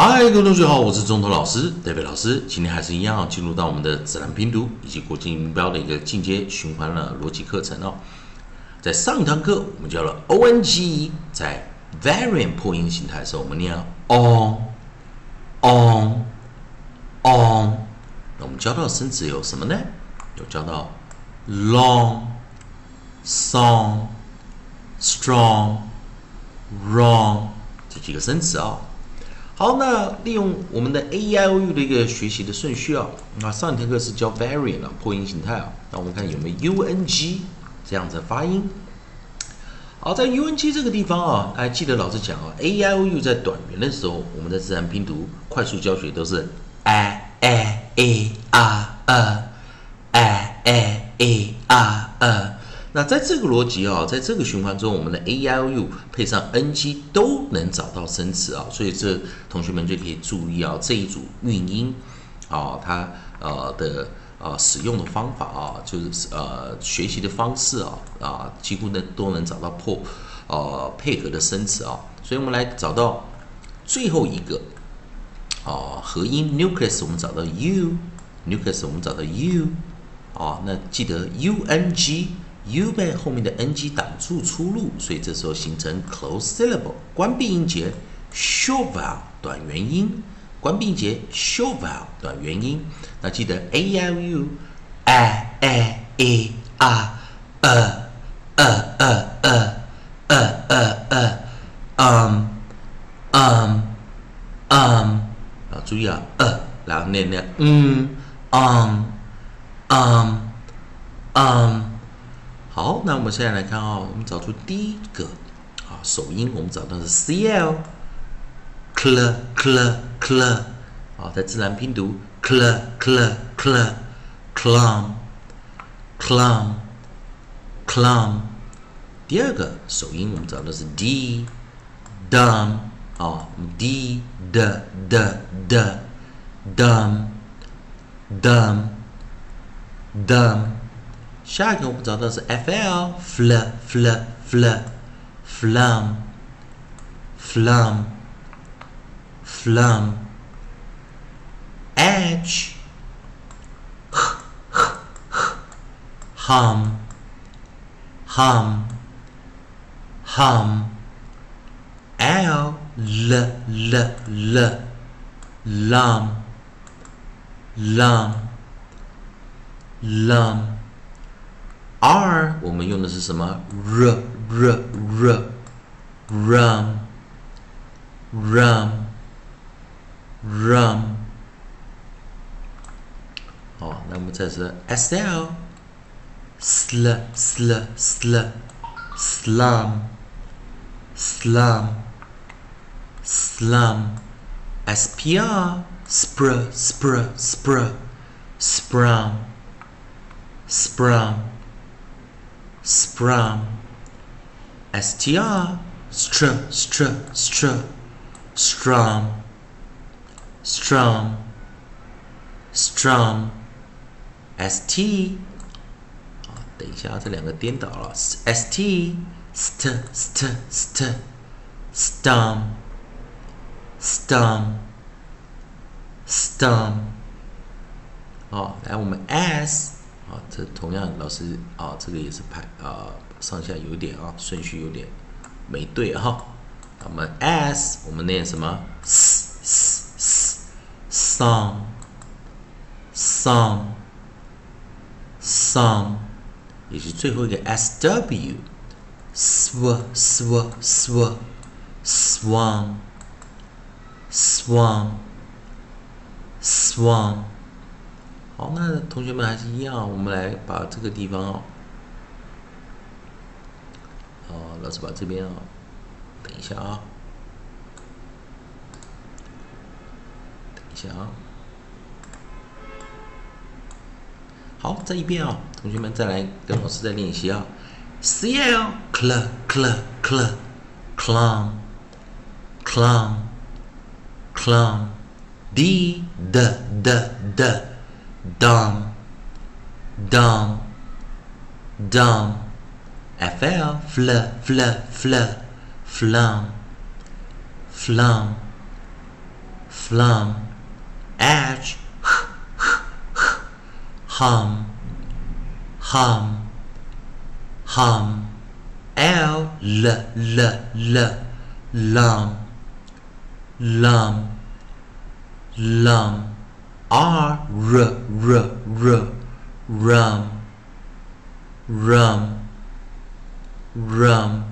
嗨，各位同学好，我是中头老师戴维老师。今天还是一样，进入到我们的自然拼读以及国际音标的一个进阶循环了逻辑课程哦。在上堂课我们教了 o n g，在 variant 破音形态的时候，我们念 on on on。那我们教到的生词有什么呢？有教到 long song strong wrong 这几个生词哦。好，那利用我们的 A E I O U 的一个学习的顺序啊，那上一堂课是教 variant 啊破音形态啊，那我们看有没有 U N G 这样子发音。好，在 U N G 这个地方啊，还记得老师讲啊，A E I O U 在短元的时候，我们的自然拼读快速教学都是 A A A R A A A A R A。那在这个逻辑啊，在这个循环中，我们的 A I U 配上 n g 都能找到生词啊，所以这同学们就可以注意啊，这一组韵音啊，它呃的呃使用的方法啊，就是呃学习的方式啊啊，几乎呢都能找到破呃配合的生词啊，所以我们来找到最后一个啊合音 nucleus，我们找到 u，nucleus 我们找到 u 啊，那记得 u n g。U 被后面的 ng 挡住出路，所以这时候形成 close syllable 关闭音节 short vowel 短元音，关闭音节 short vowel 短元音。那记得 a i u a a e r e e e e e e um um um 啊，注意啊，呃，然后念念嗯 um um um 好，那我们现在来看啊，我们找出第一个啊首音，我们找到是 c l cl cl cl 啊，在自然拼读 cl cl cl clum clum clum。第二个首音我们找到是 d dum 啊，d d d d dumb dumb dumb。下一个我们找到是 f l fl fl fl flum flum flum edge hum hum hum l l l l lum lum lum R 我们用的是什么？R R R Rum Rum Rum 好，那我们再是 S L Sl Sl Sl Slum Slum Slum S P R Spr Spr Spr Sprum Sprum Sprum. STR. Str, str, str. Strum. Strum. Strum. ST. 啊，等一下，这两个颠倒了。ST. St, st, st. Stum. Stum. Stum. 好，来我们 S。 啊，这同样老师啊，这个也是排啊，上下有点啊，顺序有点没对哈。我们 s 我们念什么？s s song song song，也是最后一个 s w sw sw sw swan swan swan。好，那同学们还是一样，我们来把这个地方哦，哦，老师把这边啊，等一下啊，等一下啊，好，再一遍啊，同学们再来跟老师再练习啊，c l cl cl cl clum clum clum d d d d dumb, dumb, dumb. FL, fl, fl, fl, flum, flum, flum, H, hum, hum, hum, l, l, l, l, lum, lum, lum, r, r, r, r, rum, rum, rum,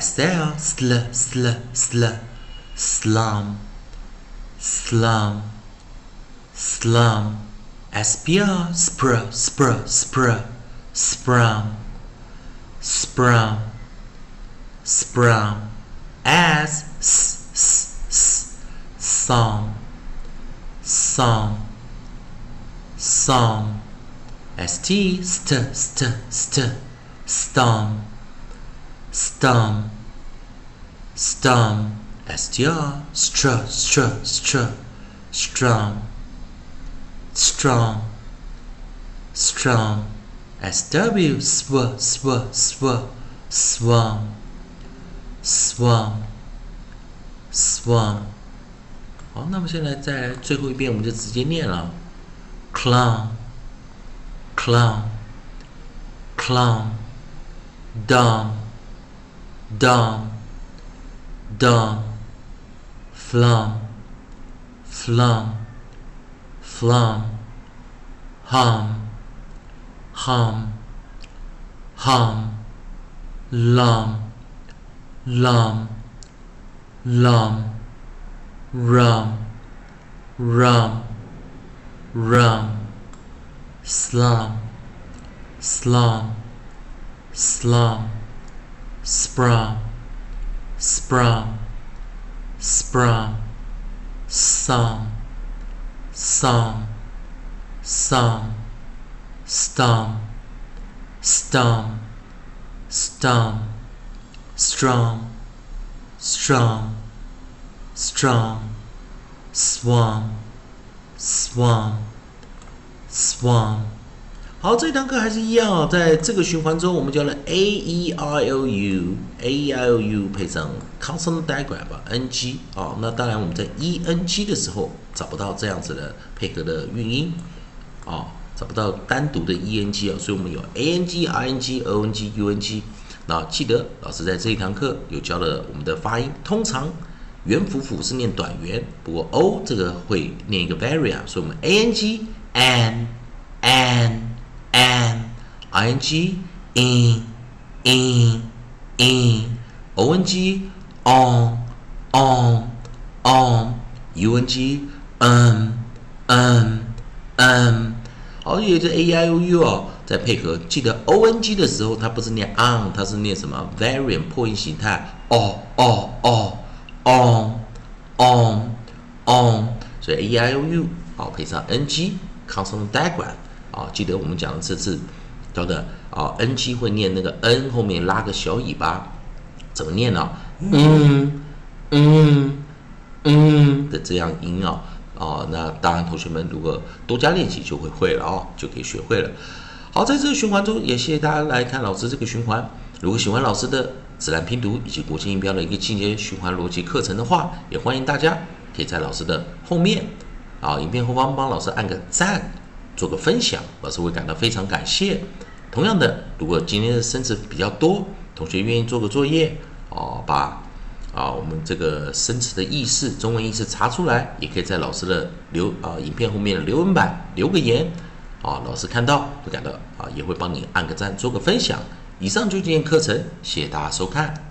sl, sl, sl, sl, slum, slum, slum, spr, spr, spr, spr, sprum, sprum, sprum, s, s, s, song, song, song, st, st, st, st, stom, stum, stum, str, str, str, str, strum, strong, strong, sw, sw, sw, sw, swum, swum, swum。好，那么现在再来最后一遍，我们就直接念了，clown clown clown down down down flom flom flom hum hum hum long long long rum, rum, rum, slum, slum, slum, sprum, sprum, sprum, sum, sum, sum, stum, stum, stum, strong, strong, strong, swan, swan, swan。好，这一堂课还是一样啊，在这个循环中，我们教了 a e i o u，a e i o u 配上 consonant diagram 吧，ng 啊。那当然，我们在 e n g 的时候找不到这样子的配合的韵音啊，找不到单独的 e n g 啊，所以我们有 a n g、i n g、o n g、u n g。那记得老师在这一堂课有教了我们的发音，通常元辅辅是念短元，不过 o 这个会念一个 variant，所以我们 a n g an an an i n g in in in o n g on on on u n g um um um 好，有这 a e i o u 哦，再配合，记得 o n g 的时候，它不是念 on，它是念什么 variant 破音形态 o o o on on on，所以 a e i o u 好配上 n g consonant diagram 啊，记得我们讲的这次教的啊 n g 会念那个 n 后面拉个小尾巴，怎么念呢？嗯嗯嗯的这样音啊。哦，那当然，同学们如果多加练习就会会了哦，就可以学会了。好，在这个循环中，也谢谢大家来看老师这个循环。如果喜欢老师的自然拼读以及国际音标的一个进阶循环逻辑课程的话，也欢迎大家可以在老师的后面啊，影片后方帮老师按个赞，做个分享，老师会感到非常感谢。同样的，如果今天的生词比较多，同学愿意做个作业哦，把。啊，我们这个生词的意思，中文意思查出来，也可以在老师的留啊影片后面的留言板留个言，啊，老师看到会感到啊，也会帮你按个赞，做个分享。以上就今天课程，谢谢大家收看。